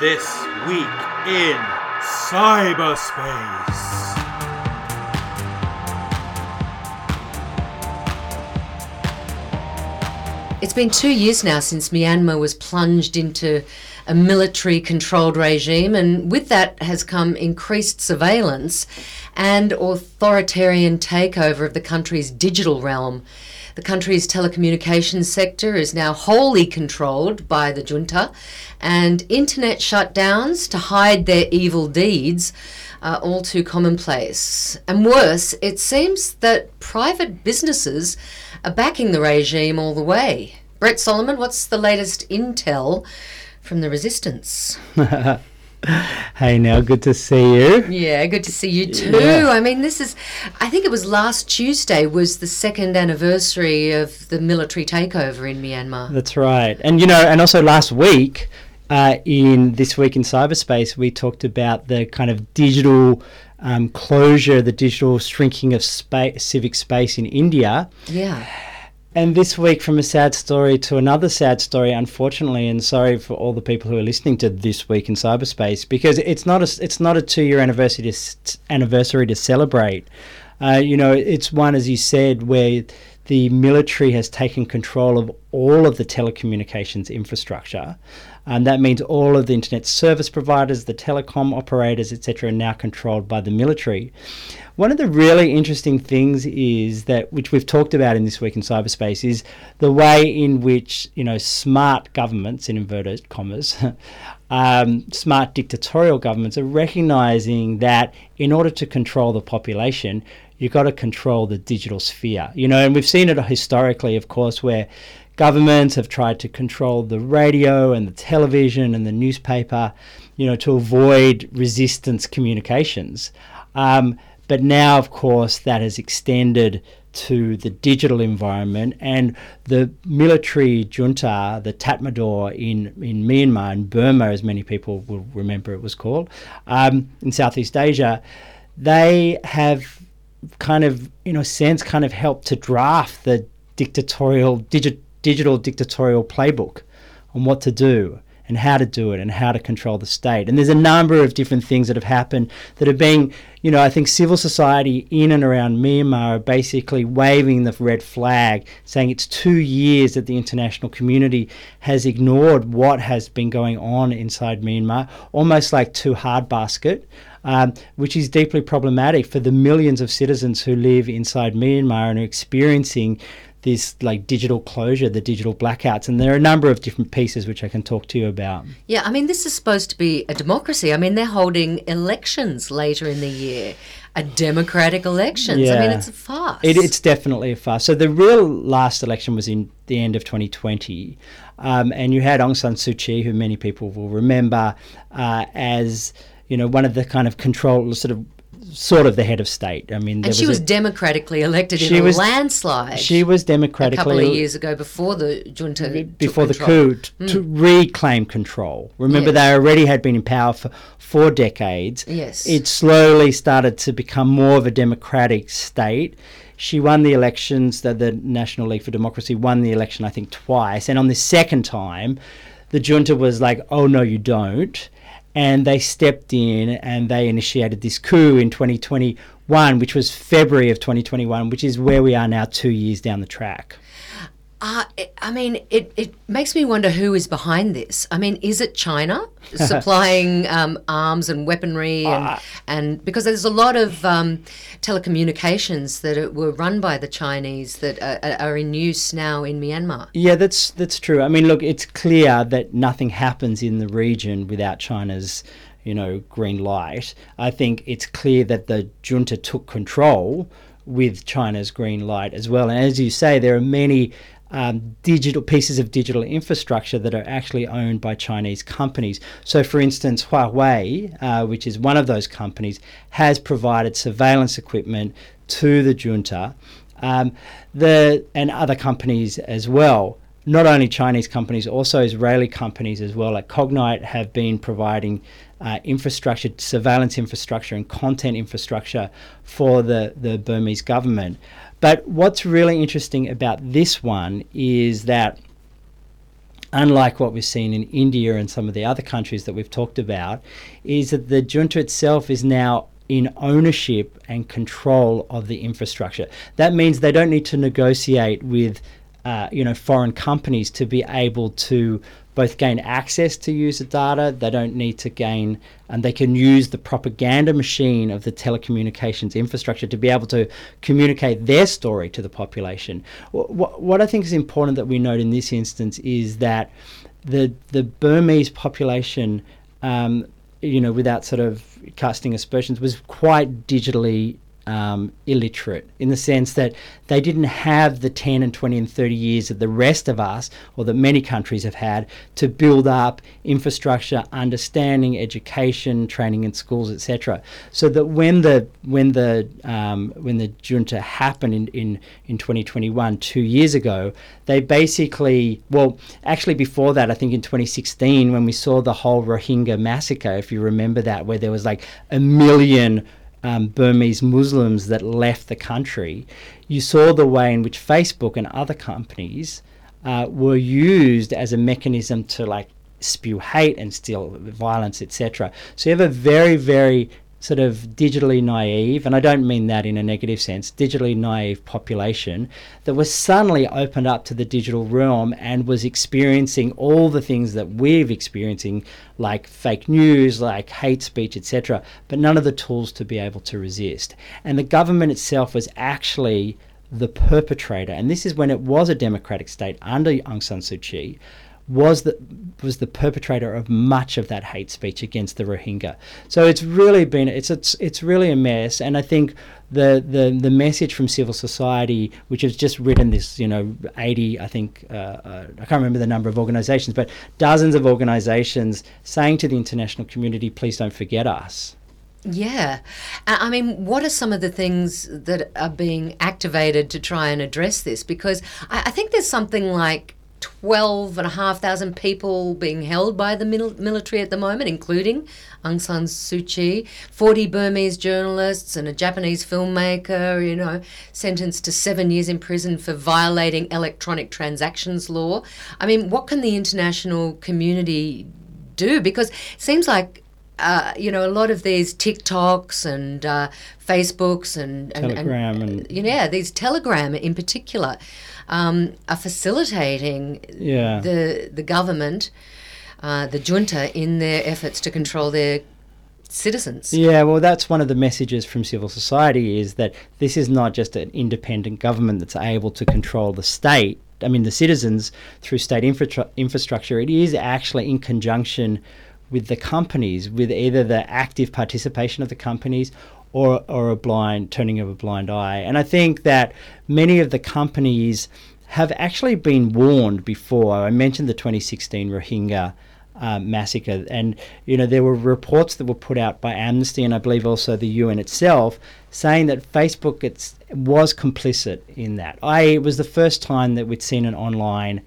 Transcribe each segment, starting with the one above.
This week in cyberspace. It's been two years now since Myanmar was plunged into a military controlled regime, and with that has come increased surveillance and authoritarian takeover of the country's digital realm. The country's telecommunications sector is now wholly controlled by the junta, and internet shutdowns to hide their evil deeds are all too commonplace. And worse, it seems that private businesses are backing the regime all the way. Brett Solomon, what's the latest intel from the resistance? hey, now, good to see you. Yeah, good to see you too. Yeah. I mean, this is, I think it was last Tuesday was the second anniversary of the military takeover in Myanmar. That's right. And, you know, and also last week, uh, in This Week in Cyberspace, we talked about the kind of digital um, closure, the digital shrinking of spa- civic space in India. Yeah. And this week, from a sad story to another sad story, unfortunately, and sorry for all the people who are listening to this week in cyberspace, because it's not a it's not a two year anniversary to anniversary to celebrate. Uh, you know, it's one as you said where the military has taken control of all of the telecommunications infrastructure. And that means all of the internet service providers, the telecom operators, etc., are now controlled by the military. One of the really interesting things is that, which we've talked about in this week in cyberspace, is the way in which you know smart governments, in inverted commas, um, smart dictatorial governments are recognizing that in order to control the population, you've got to control the digital sphere. You know, and we've seen it historically, of course, where governments have tried to control the radio and the television and the newspaper, you know, to avoid resistance communications. Um, but now, of course, that has extended to the digital environment and the military junta, the Tatmadaw in, in Myanmar and Burma, as many people will remember it was called, um, in Southeast Asia, they have kind of, in a sense, kind of helped to draft the dictatorial, digi- digital dictatorial playbook on what to do and how to do it and how to control the state. And there's a number of different things that have happened that are being, you know, I think civil society in and around Myanmar are basically waving the red flag, saying it's two years that the international community has ignored what has been going on inside Myanmar, almost like too hard basket. Um, which is deeply problematic for the millions of citizens who live inside Myanmar and are experiencing this like digital closure, the digital blackouts, and there are a number of different pieces which I can talk to you about. Yeah, I mean, this is supposed to be a democracy. I mean, they're holding elections later in the year, a democratic elections. I mean, it's a farce. It, it's definitely a farce. So the real last election was in the end of 2020, um, and you had Aung San Suu Kyi, who many people will remember uh, as you know one of the kind of control sort of sort of the head of state. I mean, there and she was a- democratically elected She in a was- landslide. she was democratically a couple of years ago before the junta took before the coup t- to hmm. reclaim control. Remember, Yes. they already had been in power for four decades. Yes. It slowly started to become more of a democratic state. She won the elections, the, the National League for Democracy won the election, I think, twice. And on the second time, the junta was like, oh, no, you don't. And they stepped in and they initiated this coup in 2021, which was February of 2021, which is where we are now, two years down the track. Uh, I mean, it, it makes me wonder who is behind this. I mean, is it China supplying um, arms and weaponry? And, Uh, and because there's a lot of um, telecommunications that were run by the Chinese that are, are in use now in Myanmar. Yeah, that's that's true. I mean, look, it's clear that nothing happens in the region without China's, you know, green light. I think it's clear that the junta took control with China's green light as well. And as you say, there are many um, digital pieces of digital infrastructure that are actually owned by Chinese companies. So, for instance, Huawei, uh, which is one of those companies, has provided surveillance equipment to the junta, um, the and other companies as well. Not only Chinese companies, also Israeli companies as well, like Cognyte, have been providing uh, infrastructure, surveillance infrastructure, and content infrastructure for the, the Burmese government. But what's really interesting about this one is that unlike what we've seen in India and some of the other countries that we've talked about, is that the junta itself is now in ownership and control of the infrastructure. That means they don't need to negotiate with uh, you know foreign companies to be able to both gain access to user data. They don't need to gain, and they can use the propaganda machine of the telecommunications infrastructure to be able to communicate their story to the population. What, what I think is important that we note in this instance is that the the Burmese population, um, you know, without sort of casting aspersions, was quite digitally um, illiterate in the sense that they didn't have the 10 and 20 and 30 years that the rest of us, or that many countries have had, to build up infrastructure, understanding, education, training in schools, etc. So that when the when the um, when the junta happened in, in in 2021, two years ago, they basically well, actually before that, I think in 2016 when we saw the whole Rohingya massacre, if you remember that, where there was like a million um, Burmese Muslims that left the country, you saw the way in which Facebook and other companies uh, were used as a mechanism to like spew hate and steal violence, etc. So you have a very, very sort of digitally naive, and I don't mean that in a negative sense, digitally naive population that was suddenly opened up to the digital realm and was experiencing all the things that we're experiencing, like fake news, like hate speech, etc., but none of the tools to be able to resist. And the government itself was actually the perpetrator, and this is when it was a democratic state under Aung San Suu Kyi was the was the perpetrator of much of that hate speech against the Rohingya. So it's really been it's it's it's really a mess, and I think the the the message from civil society, which has just written this, you know, eighty I think uh, uh, I can't remember the number of organisations, but dozens of organisations saying to the international community, please don't forget us. Yeah. I mean, what are some of the things that are being activated to try and address this? Because I, I think there's something like 12,500 people being held by the mil- military at the moment, including Aung San Suu Kyi, 40 Burmese journalists and a Japanese filmmaker, you know, sentenced to seven years in prison for violating electronic transactions law. I mean, what can the international community do? Because it seems like uh, you know, a lot of these TikToks and uh, Facebooks and, and Telegram and, and, yeah, these Telegram in particular um, are facilitating yeah. the the government, uh, the junta, in their efforts to control their citizens. Yeah, well, that's one of the messages from civil society is that this is not just an independent government that's able to control the state. I mean, the citizens through state infra- infrastructure. It is actually in conjunction with the companies, with either the active participation of the companies or, or a blind turning of a blind eye. And I think that many of the companies have actually been warned before. I mentioned the 2016 Rohingya uh, massacre, and you know there were reports that were put out by Amnesty and I believe also the UN itself saying that Facebook was complicit in that. I it was the first time that we'd seen an online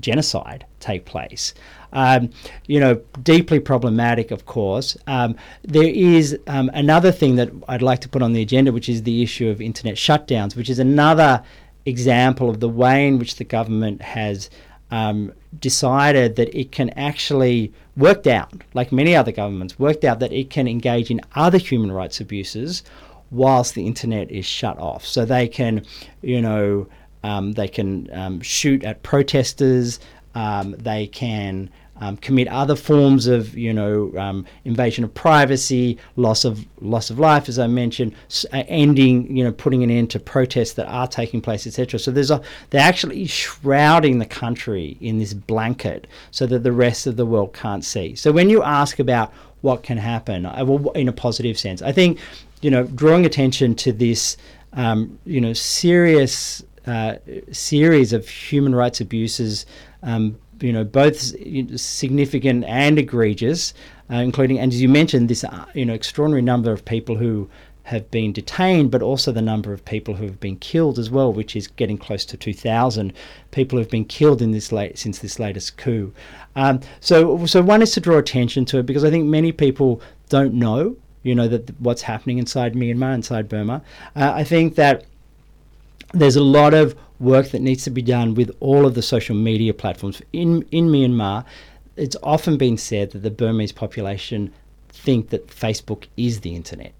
genocide take place. Um, you know, deeply problematic, of course. Um, there is um, another thing that I'd like to put on the agenda, which is the issue of internet shutdowns, which is another example of the way in which the government has um, decided that it can actually worked out, like many other governments, worked out that it can engage in other human rights abuses whilst the internet is shut off. So they can, you know, um, they can um, shoot at protesters. Um, they can um, commit other forms of, you know, um, invasion of privacy, loss of loss of life, as I mentioned, uh, ending, you know, putting an end to protests that are taking place, etc. So there's a they're actually shrouding the country in this blanket so that the rest of the world can't see. So when you ask about what can happen, will, in a positive sense, I think, you know, drawing attention to this, um, you know, serious uh, series of human rights abuses, um, you know, both significant and egregious, uh, including, and as you mentioned, this uh, you know extraordinary number of people who have been detained, but also the number of people who have been killed as well, which is getting close to 2,000 people who have been killed in this late since this latest coup. Um, so, so one is to draw attention to it because I think many people don't know, you know, that what's happening inside Myanmar, inside Burma. Uh, I think that there's a lot of work that needs to be done with all of the social media platforms in in Myanmar. It's often been said that the Burmese population think that Facebook is the internet.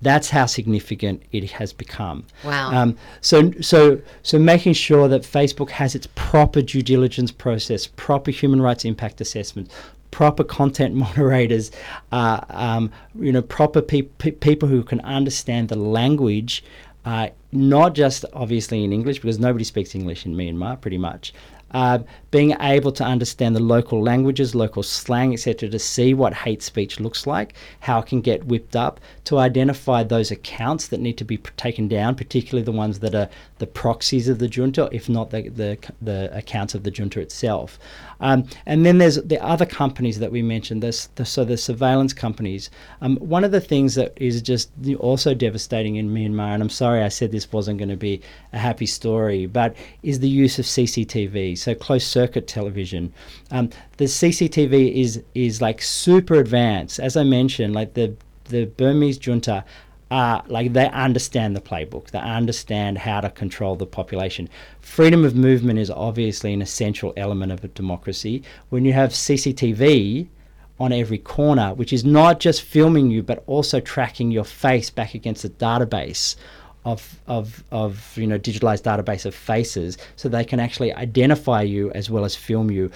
That's how significant it has become. Wow. Um, so, so, so making sure that Facebook has its proper due diligence process, proper human rights impact assessment, proper content moderators, uh, um, you know, proper pe- pe- people who can understand the language, uh, not just obviously in English because nobody speaks English in Myanmar, pretty much, uh, being able to understand the local languages, local slang, etc., to see what hate speech looks like, how it can get whipped up, to identify those accounts that need to be taken down, particularly the ones that are the proxies of the junta, if not the, the, the accounts of the junta itself. Um, and then there's the other companies that we mentioned, this, the, so the surveillance companies. Um, one of the things that is just also devastating in Myanmar, and I'm sorry I said this wasn't going to be a happy story, but is the use of CCTV so closed circuit television. Um, the CCTV is is like super advanced. As I mentioned, like the the Burmese junta uh, like they understand the playbook, they understand how to control the population. Freedom of movement is obviously an essential element of a democracy. When you have CCTV on every corner, which is not just filming you but also tracking your face back against a database of, of, of you know digitalized database of faces so they can actually identify you as well as film you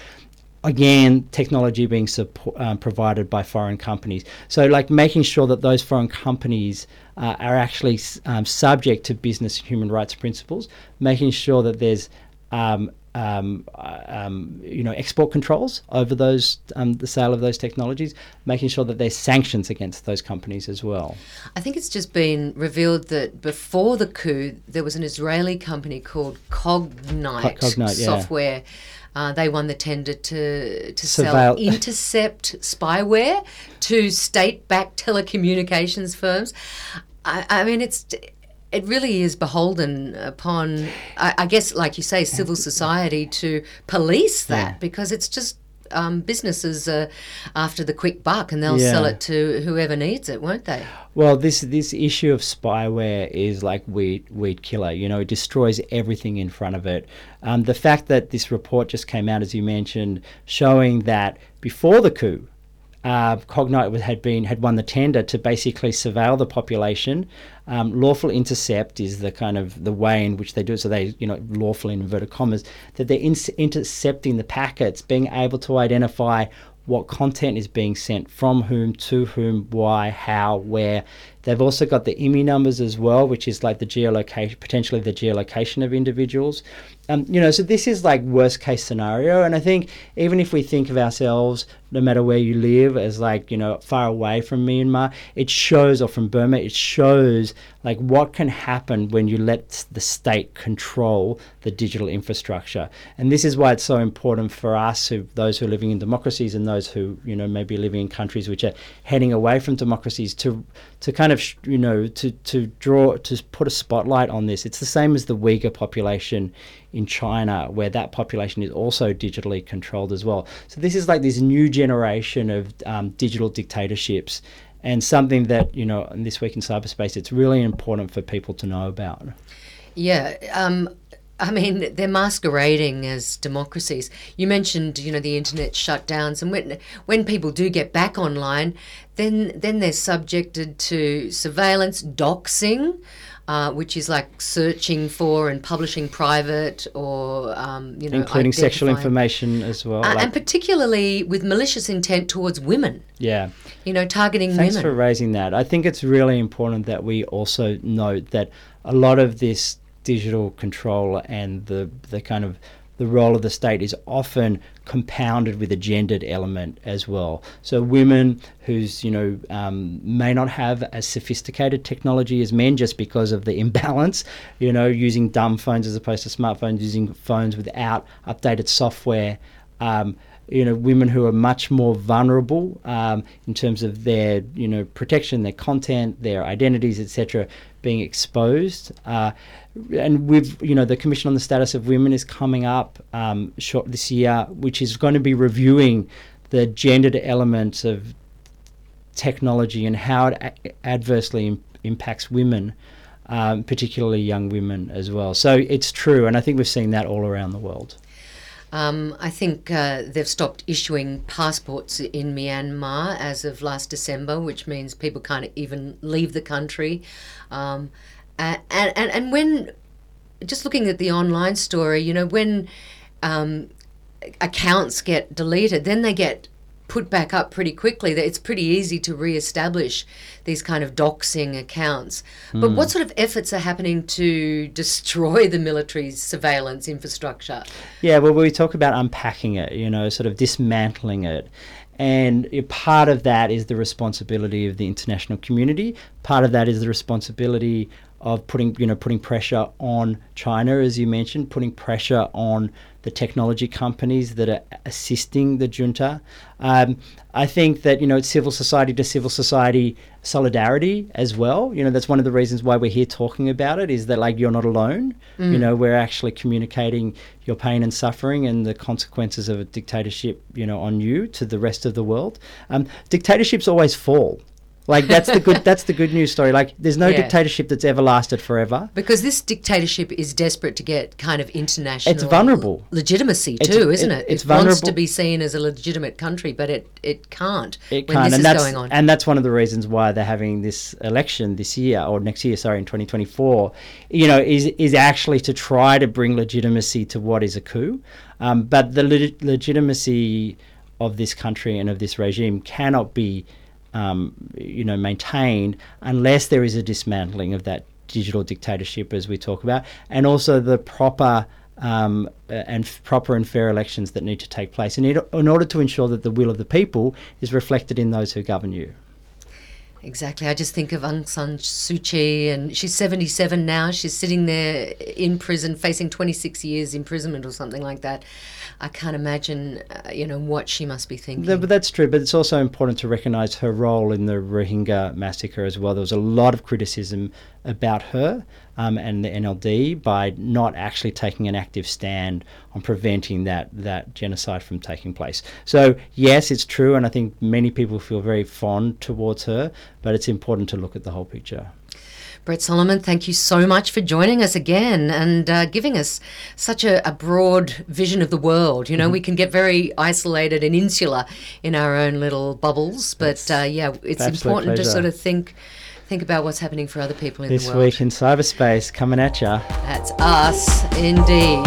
again technology being support, um, provided by foreign companies so like making sure that those foreign companies uh, are actually um, subject to business and human rights principles making sure that there's um, um, uh, um, you know, export controls over those um, the sale of those technologies, making sure that there's sanctions against those companies as well. I think it's just been revealed that before the coup, there was an Israeli company called Cognyte, Cognyte Software. Yeah. Uh, they won the tender to to Surveil- sell intercept spyware to state-backed telecommunications firms. I, I mean, it's it really is beholden upon, I, I, guess, like you say, civil society to police that yeah. because it's just um, businesses are after the quick buck and they'll yeah. sell it to whoever needs it, won't they? Well, this this issue of spyware is like weed weed killer. You know, it destroys everything in front of it. Um, the fact that this report just came out, as you mentioned, showing that before the coup, uh, Cognyte had been had won the tender to basically surveil the population. Um, lawful intercept is the kind of the way in which they do it. So they, you know, lawful in inverted commas, that they're in- intercepting the packets, being able to identify what content is being sent from whom to whom, why, how, where. They've also got the IMEI numbers as well, which is like the geolocation, potentially the geolocation of individuals. Um, you know, so this is like worst case scenario. And I think even if we think of ourselves, no matter where you live, as like, you know, far away from Myanmar, it shows, or from Burma, it shows like what can happen when you let the state control the digital infrastructure. And this is why it's so important for us, who, those who are living in democracies and those who, you know, maybe living in countries which are heading away from democracies to to kind of you know to to draw to put a spotlight on this. It's the same as the Uyghur population in China, where that population is also digitally controlled as well. So this is like this new generation of um, digital dictatorships, and something that you know in this week in cyberspace, it's really important for people to know about. Yeah. Um, I mean, they're masquerading as democracies. You mentioned, you know, the internet shutdowns, and when when people do get back online, then then they're subjected to surveillance, doxing, uh, which is like searching for and publishing private or um, you know, including sexual information as well, uh, like and particularly with malicious intent towards women. Yeah, you know, targeting Thanks women. for raising that. I think it's really important that we also note that a lot of this digital control and the the kind of the role of the state is often compounded with a gendered element as well. So women who's you know um, may not have as sophisticated technology as men just because of the imbalance. You know, using dumb phones as opposed to smartphones, using phones without updated software. Um, you know, women who are much more vulnerable um, in terms of their, you know, protection, their content, their identities, etc., being exposed. Uh, and with you know the Commission on the Status of Women is coming up um, short this year, which is going to be reviewing the gendered elements of technology and how it a- adversely Im- impacts women. um, particularly young women as well. So it's true, and I think we've seen that all around the world. Um, I think uh, they've stopped issuing passports in Myanmar as of last December, which means people can't even leave the country. Um, and, and, and when, just looking at the online story, you know, when um, accounts get deleted, then they get put back up pretty quickly. That it's pretty easy to re-establish these kind of doxing accounts. But what hmm. sort of efforts are happening to destroy the military's surveillance infrastructure? Yeah, well, we talk about unpacking it, you know, sort of dismantling it. And part of that is the responsibility of the international community. Part of that is the responsibility of putting, you know, putting pressure on China, as you mentioned, putting pressure on the technology companies that are assisting the junta. Um, I think that you know it's civil society to civil society solidarity as well. You know that's one of the reasons why we're here talking about it is that like you're not alone. You know we're actually communicating your pain and suffering and the consequences of a dictatorship. You know on you to the rest of the world. Um, dictatorships always fall. Like that's the good that's the good news story. Like there's no Yeah. dictatorship that's ever lasted forever. Because this dictatorship is desperate to get kind of international It's vulnerable. legitimacy It's- too, isn't it- it? it's it wants to be seen as a legitimate country, but it, it can't It when can't, this and is that's going on. and that's one of the reasons why they're having this election this year or next year, sorry, in 2024. You know, is is actually to try to bring legitimacy to what is a coup, um, but the le- legitimacy of this country and of this regime cannot be, um, you know, maintained unless there is a dismantling of that digital dictatorship, as we talk about, and also the proper um, and proper and fair elections that need to take place, in, in order to ensure that the will of the people is reflected in those who govern you. Exactly. I just think of Aung San Suu Kyi, and she's 77 now. She's sitting there in prison, facing 26 years imprisonment or something like that. I can't imagine, uh, you know, what she must be thinking. Th- but that's true. But it's also important to recognise her role in the Rohingya massacre as well. There was a lot of criticism about her um, and the NLD by not actually taking an active stand on preventing that that genocide from taking place. So yes, it's true, and I think many people feel very fond towards her. But it's important to look at the whole picture. Brett Solomon, thank you so much for joining us again and uh, giving us such a, a broad vision of the world. You know, we can get very isolated and insular in our own little bubbles, but uh, yeah, it's important to sort of think think about what's happening for other people in This the world. week in cyberspace, coming at ya. That's us, indeed.